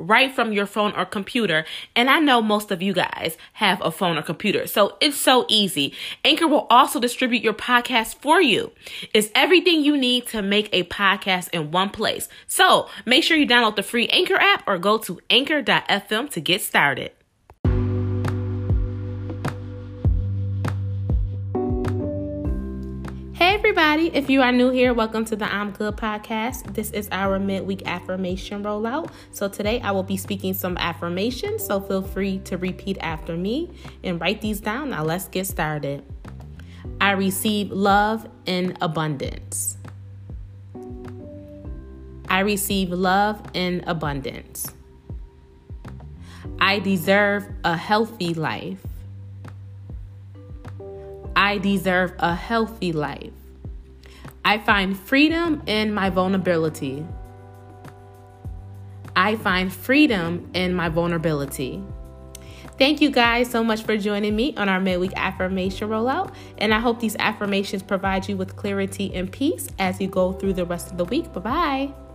right from your phone or computer. And I know most of you guys have a phone or computer, so it's so easy. Anchor will also distribute your podcast for you. It's everything you need to make a podcast in one place. So make sure you download the free Anchor app or go to anchor.fm to get started. Hey, everybody. If you are new here, welcome to the I'm Good podcast. This is our midweek affirmation rollout. So, today I will be speaking some affirmations. So, feel free to repeat after me and write these down. Now, let's get started. I receive love in abundance. I receive love in abundance. I deserve a healthy life. I deserve a healthy life. I find freedom in my vulnerability. I find freedom in my vulnerability. Thank you guys so much for joining me on our midweek affirmation rollout. And I hope these affirmations provide you with clarity and peace as you go through the rest of the week. Bye bye.